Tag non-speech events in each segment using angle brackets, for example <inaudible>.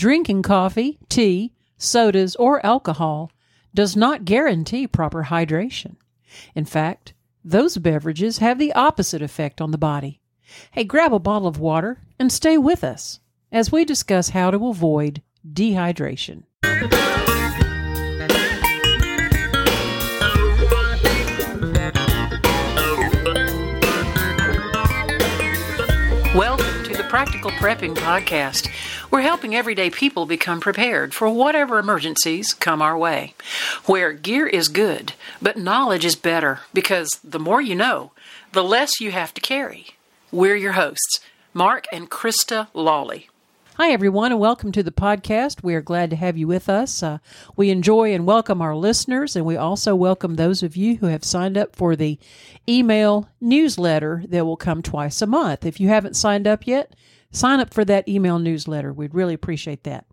Drinking coffee, tea, sodas, or alcohol does not guarantee proper hydration. In fact, those beverages have the opposite effect on the body. Hey, grab a bottle of water and stay with us as we discuss how to avoid dehydration. Welcome to the Practical Prepping Podcast. We're helping everyday people become prepared for whatever emergencies come our way. Where gear is good, but knowledge is better because the more you know, the less you have to carry. We're your hosts, Mark and Krista Lawley. Hi, everyone, and welcome to the podcast. We are glad to have you with us. Uh, we enjoy and welcome our listeners, and we also welcome those of you who have signed up for the email newsletter that will come twice a month. If you haven't signed up yet, sign up for that email newsletter. We'd really appreciate that.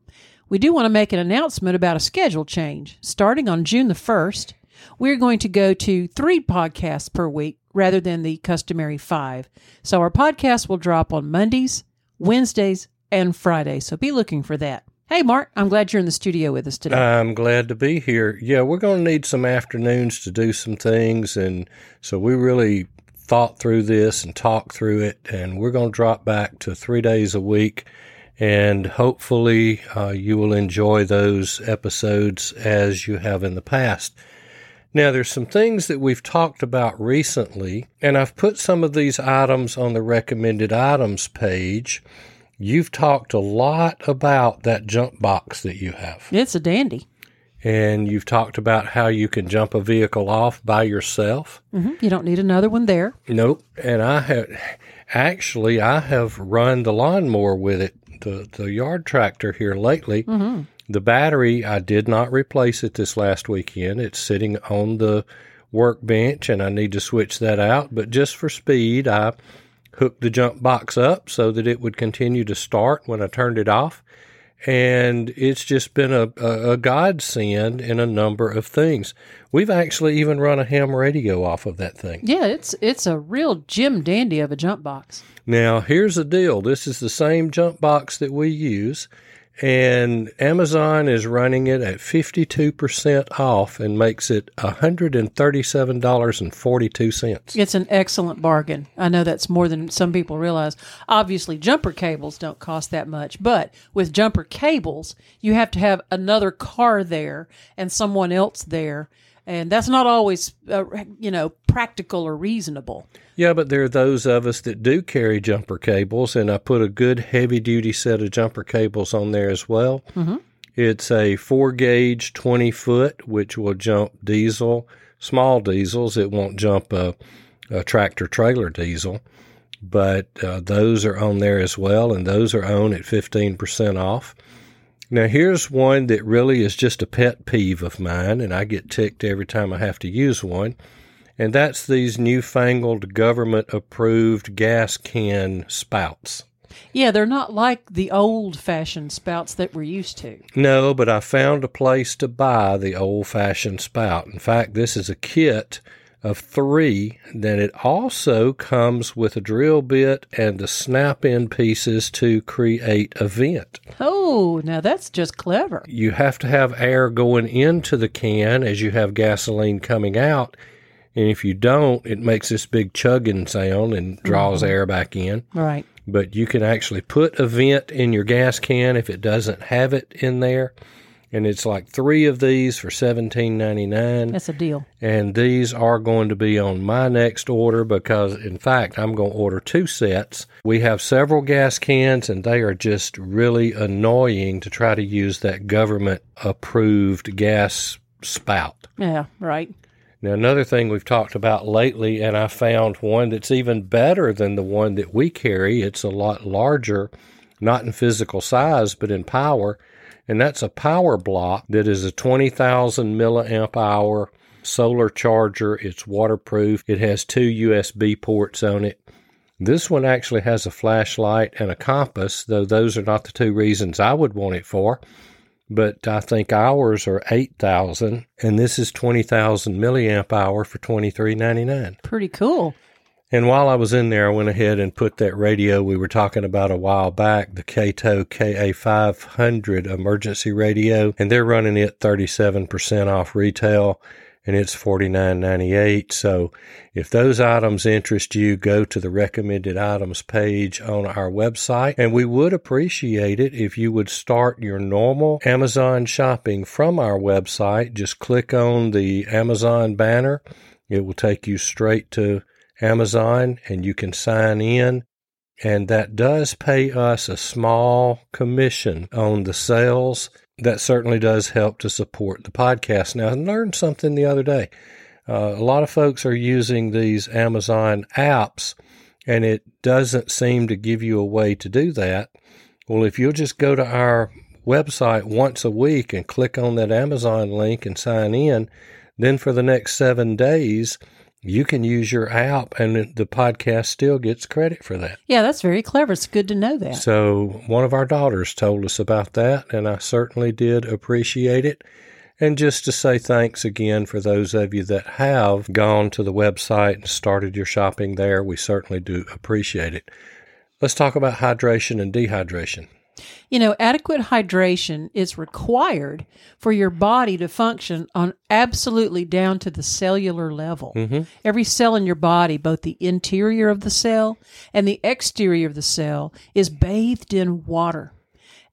We do want to make an announcement about a schedule change. Starting on June the 1st, we're going to go to three podcasts per week rather than the customary five. So our podcast will drop on Mondays, Wednesdays, and Friday. So be looking for that. Hey, Mark, I'm glad you're in the studio with us today. I'm glad to be here. Yeah, we're going to need some afternoons to do some things. And so we really thought through this and talked through it. And we're going to drop back to three days a week. And hopefully, uh, you will enjoy those episodes as you have in the past. Now, there's some things that we've talked about recently, and I've put some of these items on the recommended items page. You've talked a lot about that jump box that you have. It's a dandy. And you've talked about how you can jump a vehicle off by yourself. Mm-hmm. You don't need another one there. Nope. And I have actually I have run the lawnmower with it, the the yard tractor here lately. Mm-hmm. The battery I did not replace it this last weekend. It's sitting on the workbench, and I need to switch that out. But just for speed, I hooked the jump box up so that it would continue to start when I turned it off. And it's just been a, a, a godsend in a number of things. We've actually even run a ham radio off of that thing. Yeah, it's it's a real Jim Dandy of a jump box. Now, here's the deal. This is the same jump box that we use and Amazon is running it at 52% off and makes it $137.42. It's an excellent bargain. I know that's more than some people realize. Obviously, jumper cables don't cost that much, but with jumper cables, you have to have another car there and someone else there. And that's not always, uh, you know, practical or reasonable. Yeah, but there are those of us that do carry jumper cables, and I put a good heavy duty set of jumper cables on there as well. Mm-hmm. It's a four gauge, 20 foot, which will jump diesel, small diesels. It won't jump a, a tractor trailer diesel, but uh, those are on there as well, and those are on at 15% off. Now, here's one that really is just a pet peeve of mine, and I get ticked every time I have to use one and that's these newfangled government approved gas can spouts. Yeah, they're not like the old fashioned spouts that we're used to. No, but I found a place to buy the old fashioned spout. In fact, this is a kit of three. Then it also comes with a drill bit and the snap in pieces to create a vent. Oh, now that's just clever. You have to have air going into the can as you have gasoline coming out and if you don't, it makes this big chugging sound and draws mm-hmm. air back in. Right. But you can actually put a vent in your gas can if it doesn't have it in there. And it's like three of these for seventeen ninety nine. That's a deal. And these are going to be on my next order because, in fact, I'm going to order two sets. We have several gas cans, and they are just really annoying to try to use that government approved gas spout. Yeah, right. Now, another thing we've talked about lately, and I found one that's even better than the one that we carry. It's a lot larger, not in physical size, but in power. And that's a power block that is a 20,000 milliamp hour solar charger. It's waterproof. It has two USB ports on it. This one actually has a flashlight and a compass, though those are not the two reasons I would want it for but I think ours are 8,000 and this is 20,000 milliamp hour for 23.99. Pretty cool. And while I was in there, I went ahead and put that radio we were talking about a while back, the Kaito KA500 emergency radio, and they're running it 37% off retail and it's $49.98. So if those items interest you, go to the recommended items page on our website. And we would appreciate it if you would start your normal Amazon shopping from our website. Just click on the Amazon banner. It will take you straight to Amazon and you can sign in. And that does pay us a small commission on the sales that certainly does help to support the podcast. Now, I learned something the other day. Uh, a lot of folks are using these Amazon apps, and it doesn't seem to give you a way to do that. Well, if you'll just go to our website once a week and click on that Amazon link and sign in, then for the next seven days, you can use your app and the podcast still gets credit for that. Yeah, that's very clever. It's good to know that. So, one of our daughters told us about that, and I certainly did appreciate it. And just to say thanks again for those of you that have gone to the website and started your shopping there, we certainly do appreciate it. Let's talk about hydration and dehydration. You know, adequate hydration is required for your body to function on absolutely down to the cellular level. Mm-hmm. Every cell in your body, both the interior of the cell and the exterior of the cell, is bathed in water.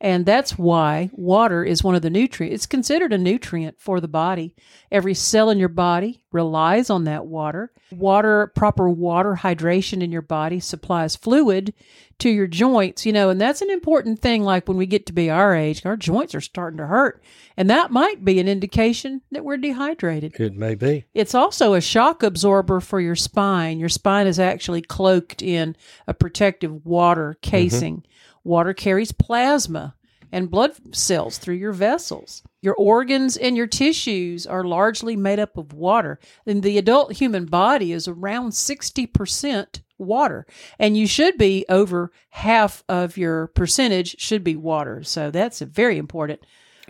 And that's why water is one of the nutrients. It's considered a nutrient for the body. Every cell in your body relies on that water. Water, proper water hydration in your body supplies fluid to your joints, you know, and that's an important thing. Like when we get to be our age, our joints are starting to hurt. And that might be an indication that we're dehydrated. It may be. It's also a shock absorber for your spine. Your spine is actually cloaked in a protective water casing. Mm-hmm. Water carries plasma and blood cells through your vessels. Your organs and your tissues are largely made up of water. And the adult human body is around 60% water. And you should be over half of your percentage should be water. So that's very important.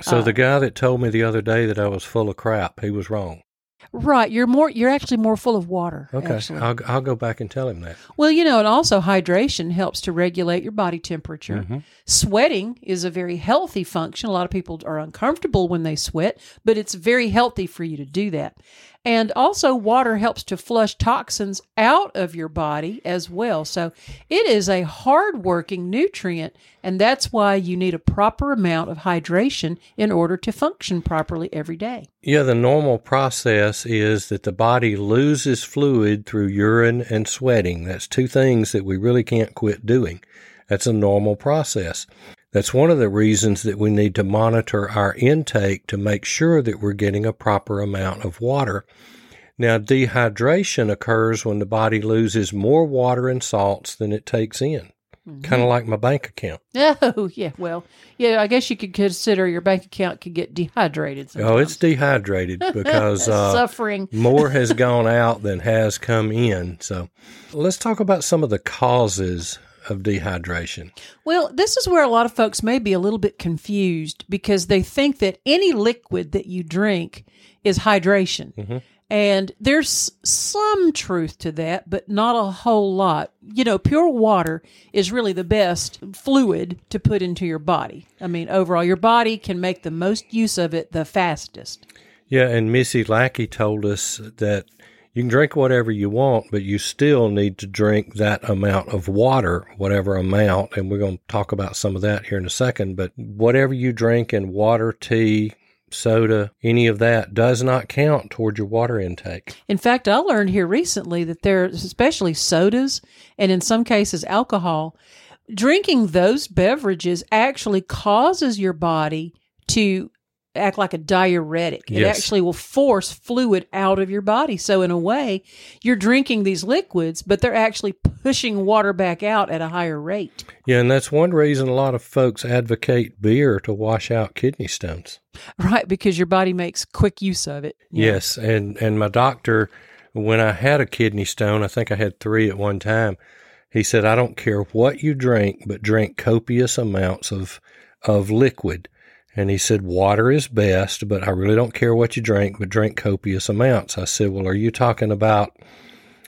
So uh, the guy that told me the other day that I was full of crap, he was wrong. Right, you're more. You're actually more full of water. Okay, I'll, I'll go back and tell him that. Well, you know, and also hydration helps to regulate your body temperature. Mm-hmm. Sweating is a very healthy function. A lot of people are uncomfortable when they sweat, but it's very healthy for you to do that. And also, water helps to flush toxins out of your body as well. So, it is a hard working nutrient, and that's why you need a proper amount of hydration in order to function properly every day. Yeah, the normal process is that the body loses fluid through urine and sweating. That's two things that we really can't quit doing. That's a normal process. That's one of the reasons that we need to monitor our intake to make sure that we're getting a proper amount of water. Now, dehydration occurs when the body loses more water and salts than it takes in. Mm-hmm. Kind of like my bank account. <laughs> Oh, yeah. Well, yeah, I guess you could consider your bank account could get dehydrated. Sometimes. Oh, it's dehydrated <laughs> because uh, suffering <laughs> more has gone out than has come in. So, let's talk about some of the causes of dehydration? Well, this is where a lot of folks may be a little bit confused because they think that any liquid that you drink is hydration. Mm-hmm. And there's some truth to that, but not a whole lot. You know, pure water is really the best fluid to put into your body. I mean, overall, your body can make the most use of it the fastest. Yeah, and Missy Lackey told us that you can drink whatever you want, but you still need to drink that amount of water, whatever amount. And we're going to talk about some of that here in a second. But whatever you drink in water, tea, soda, any of that does not count toward your water intake. In fact, I learned here recently that there, especially sodas and in some cases alcohol, drinking those beverages actually causes your body to act like a diuretic. It actually will force fluid out of your body. So in a way, you're drinking these liquids, but they're actually pushing water back out at a higher rate. Yeah, and that's one reason a lot of folks advocate beer to wash out kidney stones. Right, because your body makes quick use of it. Yes, and and my doctor when I had a kidney stone, I think I had 3 at one time. He said, "I don't care what you drink, but drink copious amounts of of liquid." And he said, Water is best, but I really don't care what you drink, but drink copious amounts. I said, Well, are you talking about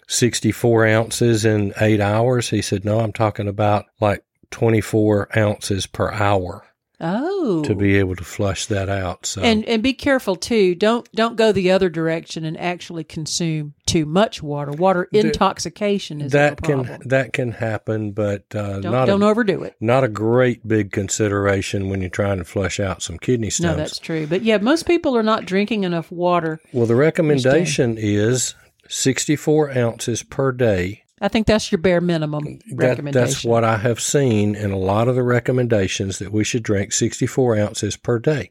64 ounces in eight hours. He said, no, I'm talking about like 24 ounces per hour Oh. to be able to flush that out. So, and and be careful too. Don't don't go the other direction and actually consume too much water. Water intoxication is that can that can happen, but uh, don't not don't a, overdo it. not a great big consideration when you're trying to flush out some kidney stones. No, that's true. But yeah, most people are not drinking enough water. well, the recommendation is 64 ounces per day I think that's your bare minimum That, recommendation. that's what I have seen in a lot of the recommendations that we should drink 64 ounces per day.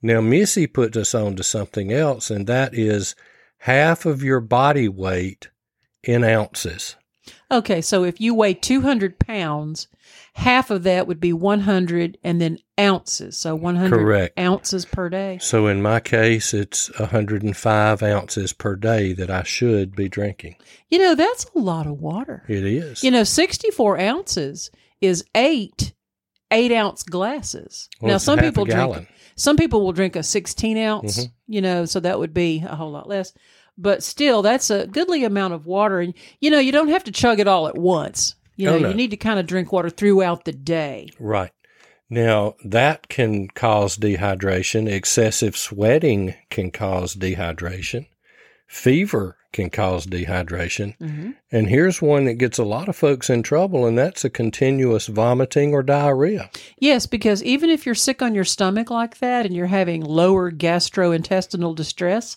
Now, Missy put us on to something else, and that is half of your body weight in ounces. Okay, so if you weigh 200 pounds, half of that would be 100 and then ounces. So 100 Correct. ounces per day. So in my case, it's 105 ounces per day that I should be drinking. You know, that's a lot of water. It is. You know, 64 ounces is eight eight ounce glasses. Well, now, some people drink, some people will drink a 16 ounce, Mhm. you know, so that would be a whole lot less. But still, that's a goodly amount of water. And, you know, you don't have to chug it all at once. You know, Oh, no. you need to kind of drink water throughout the day. Right. Now, that can cause dehydration. Excessive sweating can cause dehydration. Fever can cause dehydration. hmm And here's one that gets a lot of folks in trouble, and that's a continuous vomiting or diarrhea. Yes, because even if you're sick on your stomach like that and you're having lower gastrointestinal distress,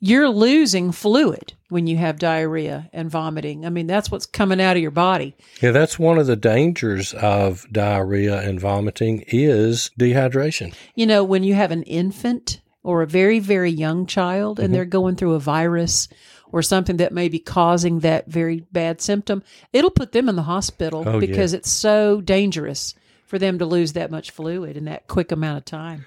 you're losing fluid when you have diarrhea and vomiting. I mean, that's what's coming out of your body. Yeah, that's one of the dangers of diarrhea and vomiting is dehydration. You know, when you have an infant or a very, very young child and mm-hmm. they're going through a virus or something that may be causing that very bad symptom, it'll put them in the hospital Oh, yeah. because it's so dangerous for them to lose that much fluid in that quick amount of time.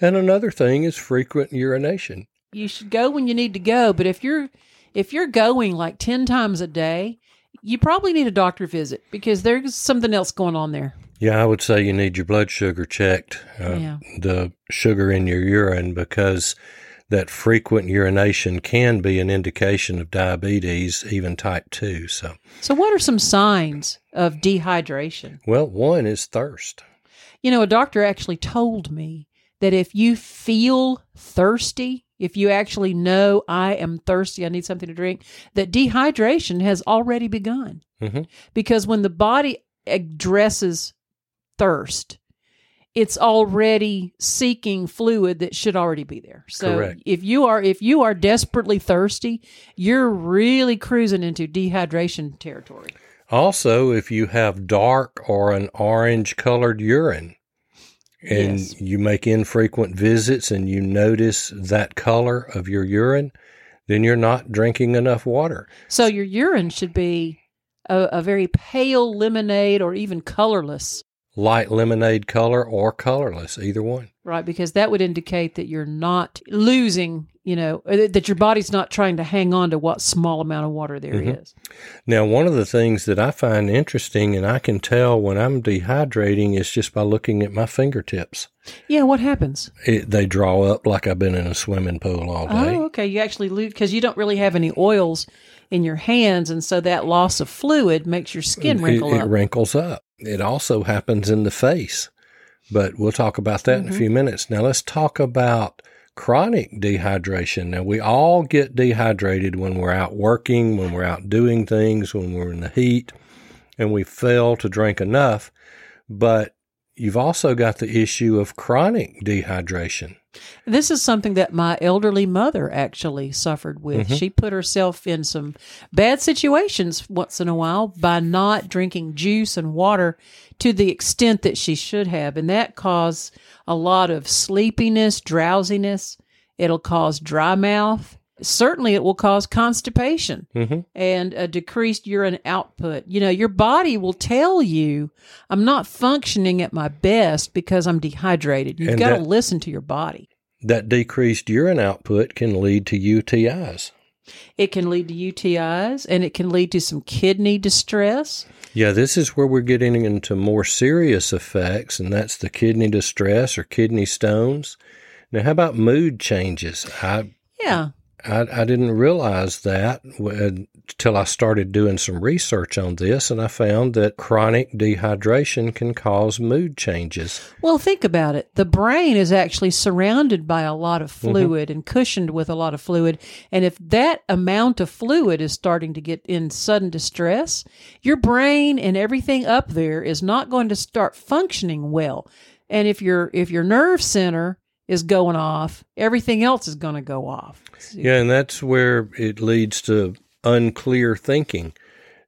And another thing is frequent urination. You should go when you need to go but if you're if you're going like 10 times a day you probably need a doctor visit because there's something else going on there Yeah, I would say you need your blood sugar checked, uh, Yeah. the sugar in your urine, because that frequent urination can be an indication of diabetes, even type 2. So, so what are some signs of dehydration well, one is thirst. you know a doctor actually told me that if you feel thirsty if you actually know i am thirsty i need something to drink that dehydration has already begun Mhm. because when the body addresses thirst it's already seeking fluid that should already be there so Correct. if you are if you are desperately thirsty you're really cruising into dehydration territory Also, if you have dark or an orange colored urine, and Yes. you make infrequent visits and you notice that color of your urine, then you're not drinking enough water. So your urine should be a, a very pale lemonade or even colorless, Light lemonade color or colorless, either one. right? Because that would indicate that you're not losing, you know, that your body's not trying to hang on to what small amount of water there is. Mhm. Now, one of the things that I find interesting and I can tell when I'm dehydrating is just by looking at my fingertips. Yeah, what happens? It, they draw up like I've been in a swimming pool all day. Oh, okay. You actually lose because you don't really have any oils in your hands, and so that loss of fluid makes your skin wrinkle it, it up. wrinkles up. It also happens in the face, but we'll talk about that in Mm-hmm. a few minutes. Now, let's talk about chronic dehydration. Now, we all get dehydrated when we're out working, when we're out doing things, when we're in the heat, and we fail to drink enough. But you've also got the issue of chronic dehydration. This is something that my elderly mother actually suffered with. Mhm. She put herself in some bad situations once in a while by not drinking juice and water to the extent that she should have. And that caused a lot of sleepiness, drowsiness. It'll cause dry mouth. Certainly, it will cause constipation hmm and a decreased urine output. You know, your body will tell you, I'm not functioning at my best because I'm dehydrated. You've And got to listen to your body. That decreased urine output can lead to UTIs. It can lead to UTIs and it can lead to some kidney distress. Yeah, this is where we're getting into more serious effects, and that's the kidney distress or kidney stones. Now, how about mood changes? I Yeah. I, I didn't realize that until I started doing some research on this, and I found that chronic dehydration can cause mood changes. Well, think about it. The brain is actually surrounded by a lot of mm-hmm. fluid mm-hmm. and cushioned with a lot of fluid. And if that amount of fluid is starting to get in sudden distress, your brain and everything up there is not going to start functioning well. And if your if your nerve center is going off, everything else is going to go off. Yeah, and that's where it leads to unclear thinking.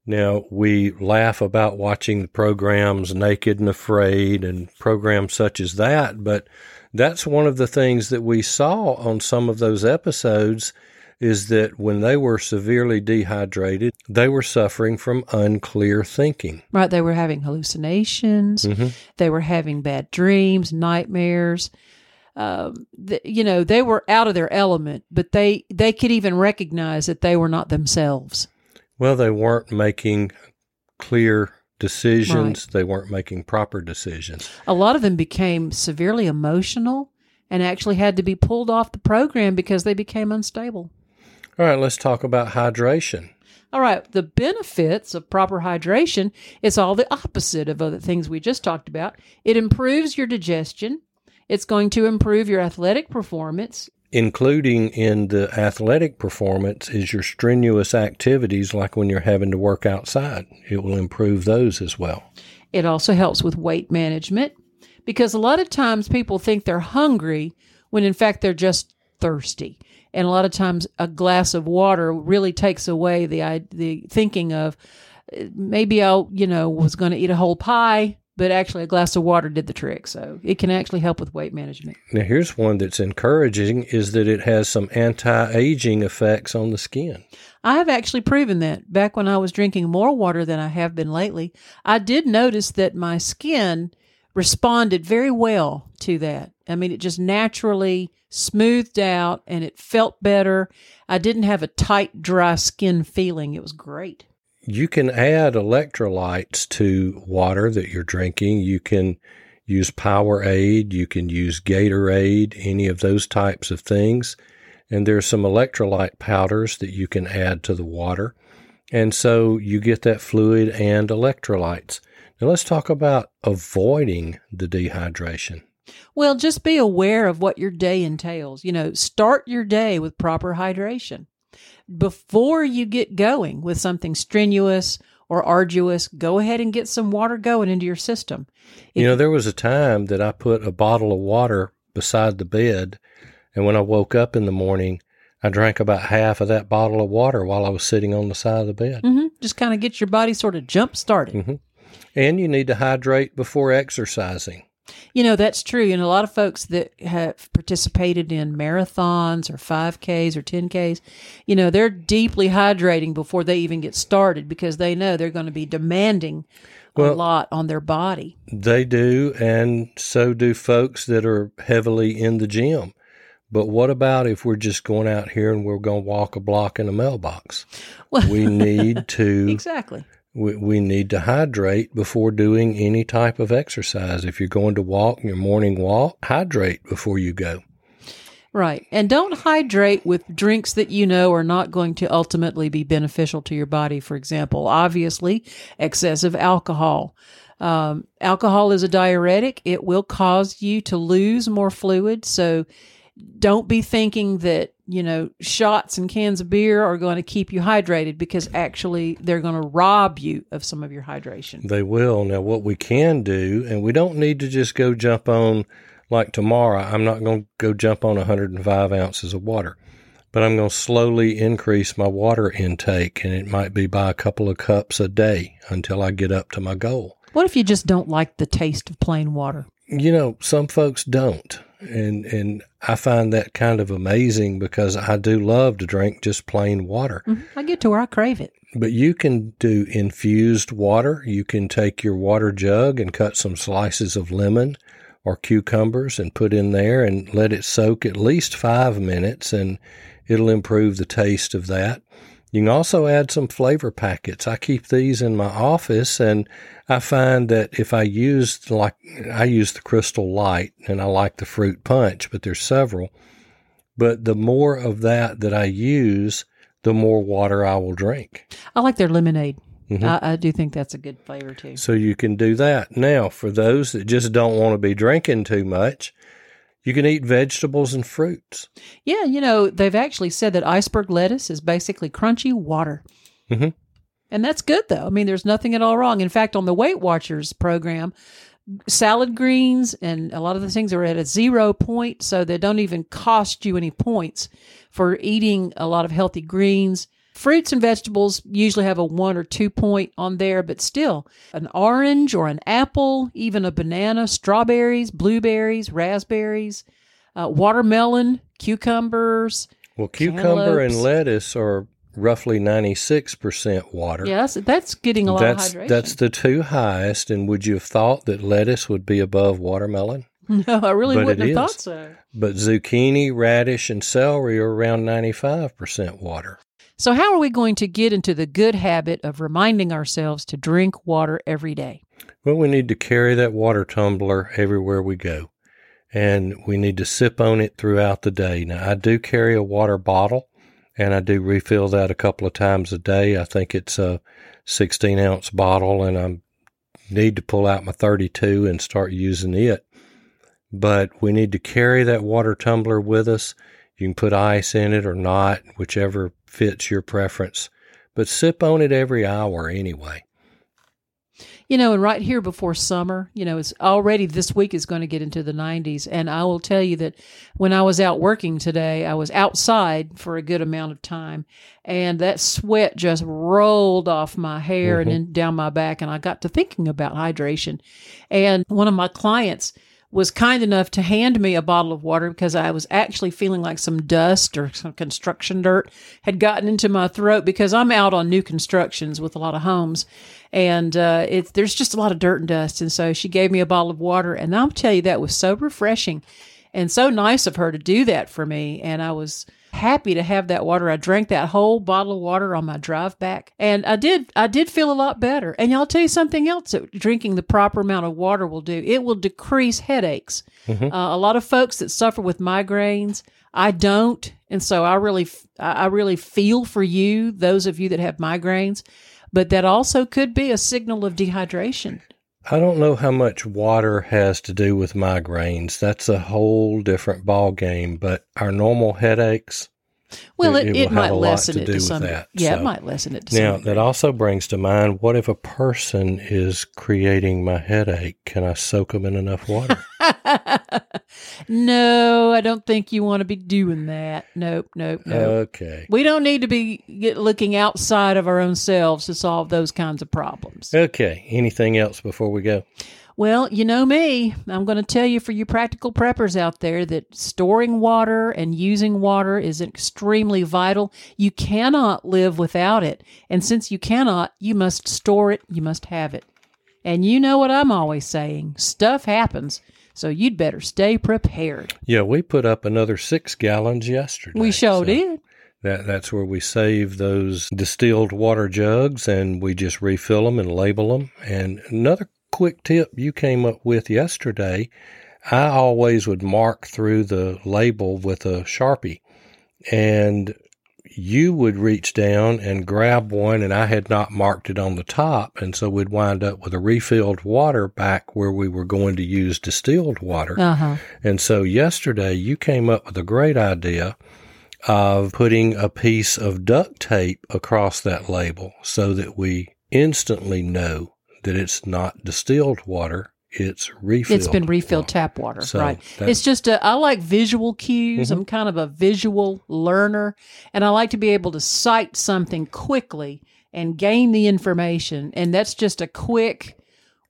Now, we laugh about watching the programs Naked and Afraid and programs such as that, but that's one of the things that we saw on some of those episodes is that when they were severely dehydrated, they were suffering from unclear thinking. Right. They were having hallucinations. Mm-hmm. They were having bad dreams, nightmares um, the, you know, they were out of their element, but they they could even recognize that they were not themselves. Well, they weren't making clear decisions. Right. They weren't making proper decisions. A lot of them became severely emotional and actually had to be pulled off the program because they became unstable. All right, let's talk about hydration. All right, the benefits of proper hydration is all the opposite of other things we just talked about. It improves your digestion, it's going to improve your athletic performance. Including in the athletic performance is your strenuous activities, like when you're having to work outside. It will improve those as well. It also helps with weight management because a lot of times people think they're hungry when in fact they're just thirsty. And a lot of times a glass of water really takes away the the thinking of maybe I, you know, was going to eat a whole pie but actually a glass of water did the trick. So it can actually help with weight management. Now here's one that's encouraging is that it has some anti-aging effects on the skin. I have actually proven that. Back when I was drinking more water than I have been lately, I did notice that my skin responded very well to that. I mean, it just naturally smoothed out and it felt better. I didn't have a tight, dry skin feeling. It was great you can add electrolytes to water that you're drinking. You can use Powerade, you can use Gatorade, any of those types of things. And there's some electrolyte powders that you can add to the water. And so you get that fluid and electrolytes. Now let's talk about avoiding the dehydration. Well, just be aware of what your day entails. You know, start your day with proper hydration before you get going with something strenuous or arduous, go ahead and get some water going into your system. If, you know, there was a time that I put a bottle of water beside the bed, and when I woke up in the morning, I drank about half of that bottle of water while I was sitting on the side of the bed. Mm-hmm. Just kind of get your body sort of jump started. Mm-hmm. And you need to hydrate before exercising. You know, that's true. And a lot of folks that have participated in marathons or 5Ks or 10Ks, you know, they're deeply hydrating before they even get started because they know they're going to be demanding well, a lot on their body. They do. And so do folks that are heavily in the gym. But what about if we're just going out here and we're going to walk a block in a mailbox? Well, we need <laughs> to exactly we, we need to hydrate before doing any type of exercise. If you're going to walk your morning walk, hydrate before you go. Right. And don't hydrate with drinks that you know are not going to ultimately be beneficial to your body. For example, obviously, excessive alcohol. Um, alcohol is a diuretic. It will cause you to lose more fluid. So don't be thinking that you know shots and cans of beer are going to keep you hydrated because actually they're going to rob you of some of your hydration. They will. Now what we can do and we don't need to just go jump on like tomorrow i'm not going to go jump on 105 ounces of water but i'm going to slowly increase my water intake and it might be by a couple of cups a day until i get up to my goal. What if you just don't like the taste of plain water? You know some folks don't and and I find that kind of amazing because I do love to drink just plain water. Mm-hmm. I get to where I crave it. But you can do infused water. You can take your water jug and cut some slices of lemon or cucumbers and put in there and let it soak at least five minutes, and it'll improve the taste of that. You can also add some flavor packets. I keep these in my office and I find that if I use like I use the crystal light and I like the fruit punch, but there's several. But the more of that that I use, the more water I will drink. I like their lemonade. Mhm. I, I do think that's a good flavor too. So you can do that. Now, for those that just don't want to be drinking too much, you can eat vegetables and fruits. Yeah, you know, they've actually said that iceberg lettuce is basically crunchy water. Mhm. And that's good, though. I mean, there's nothing at all wrong. In fact, on the Weight Watchers program, salad greens and a lot of the things are at a zero point, so they don't even cost you any points for eating a lot of healthy greens. Fruits and vegetables usually have a one or two point on there, but still, an orange or an apple, even a banana, strawberries, blueberries, raspberries, uh, watermelon, cucumbers. Well, cucumber and lettuce are roughly 96% water. Yes, that's getting a lot that's of hydration. that's the two highest and would you have thought that lettuce would be above watermelon? <laughs> no, I really But wouldn't have thought so. But zucchini, radish and celery are around 95% water. So, how are we going to get into the good habit of reminding ourselves to drink water every day? Well, we need to carry that water tumbler everywhere we go. And we need to sip on it throughout the day. Now, I do carry a water bottle and I do refill that a couple of times a day. I think it's a 16 ounce bottle and I need to pull out my 32 and start using it. But we need to carry that water tumbler with us. You can put ice in it or not, whichever fits your preference. But sip on it every hour anyway. You know, and right here before summer, you know, it's already this week is going to get into the 90s. And I will tell you that when I was out working today, I was outside for a good amount of time. And that sweat just rolled off my hair and mm-hmm. then down my back. And I got to thinking about hydration. And one of my clients, was kind enough to hand me a bottle of water because I was actually feeling like some dust or some construction dirt had gotten into my throat because I'm out on new constructions with a lot of homes, and uh, it's there's just a lot of dirt and dust. And so she gave me a bottle of water, and I'll tell you that was so refreshing and so nice of her to do that for me. And I was happy to have that water. I drank that whole bottle of water on my drive back, and I did. I did feel a lot better. And y'all tell you something else that drinking the proper amount of water will do. It will decrease headaches. Uh, a lot of folks that suffer with migraines, I don't, and so I really, I really feel for you, those of you that have migraines. But that also could be a signal of dehydration. I don't know how much water has to do with migraines. That's a whole different ball game. But our normal headaches, Well, It- it, it it, will have might lessen it to some. that, yeah, so. it might lessen it to now some. that also brings to mind: what if a person is creating my headache? Can I soak them in enough water? <laughs> no, I don't think you want to be doing that. Nope, nope, nope. okay, we don't need to be get, looking outside of our own selves to solve those kinds of problems. okay. Anything else before we go? Well, you know me. I'm going to tell you for you practical preppers out there that storing water and using water is extremely vital. You cannot live without it. And since you cannot, you must store it, you must have it. And you know what I'm always saying stuff happens. So you'd better stay prepared. Yeah, we put up another six gallons yesterday. We sure so did. That that's where we save those distilled water jugs and we just refill them and label them. And another quick tip you came up with yesterday, I always would mark through the label with a Sharpie. And you would reach down and grab one and I had not marked it on the top and so we'd wind up with a refilled water back where we were going to use distilled water. Uh huh. And so yesterday you came up with a great idea of putting a piece of duct tape across that label so that we instantly know that it's not distilled water, it's refilled. It's been refilled water. tap water, So right? Mm-hmm. It's just a, I like visual cues. I'm kind of a visual learner, and I like to be able to cite something quickly and gain the information. And that's just a quick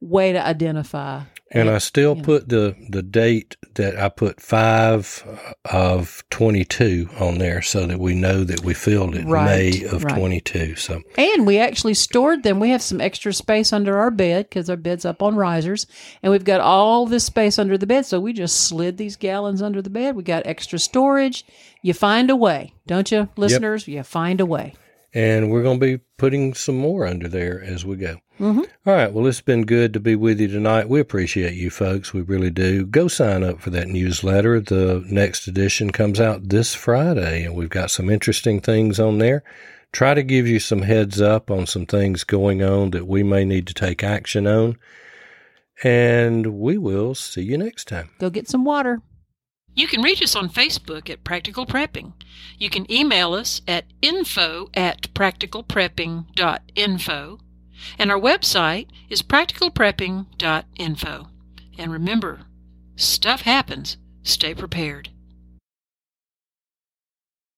way to identify. And I still put the, the date that I put five of 22 on there so that we know that we filled it Right, May of right. 22. So And we actually stored them. We have some extra space under our bed because our bed's up on risers, and we've got all this space under the bed. So we just slid these gallons under the bed. We got extra storage. You find a way, don't you, listeners? You find a way. And we're going to be putting some more under there as we go. Mm-hmm. All right. Well, it's been good to be with you tonight. We appreciate you folks. We really do. Go sign up for that newsletter. The next edition comes out this Friday, and we've got some interesting things on there. Try to give you some heads up on some things going on that we may need to take action on. And we will see you next time. Go get some water. You can reach us on Facebook at Practical Prepping. You can email us at info at practicalprepping.info. And our website is practicalprepping.info. And remember, stuff happens. Stay prepared.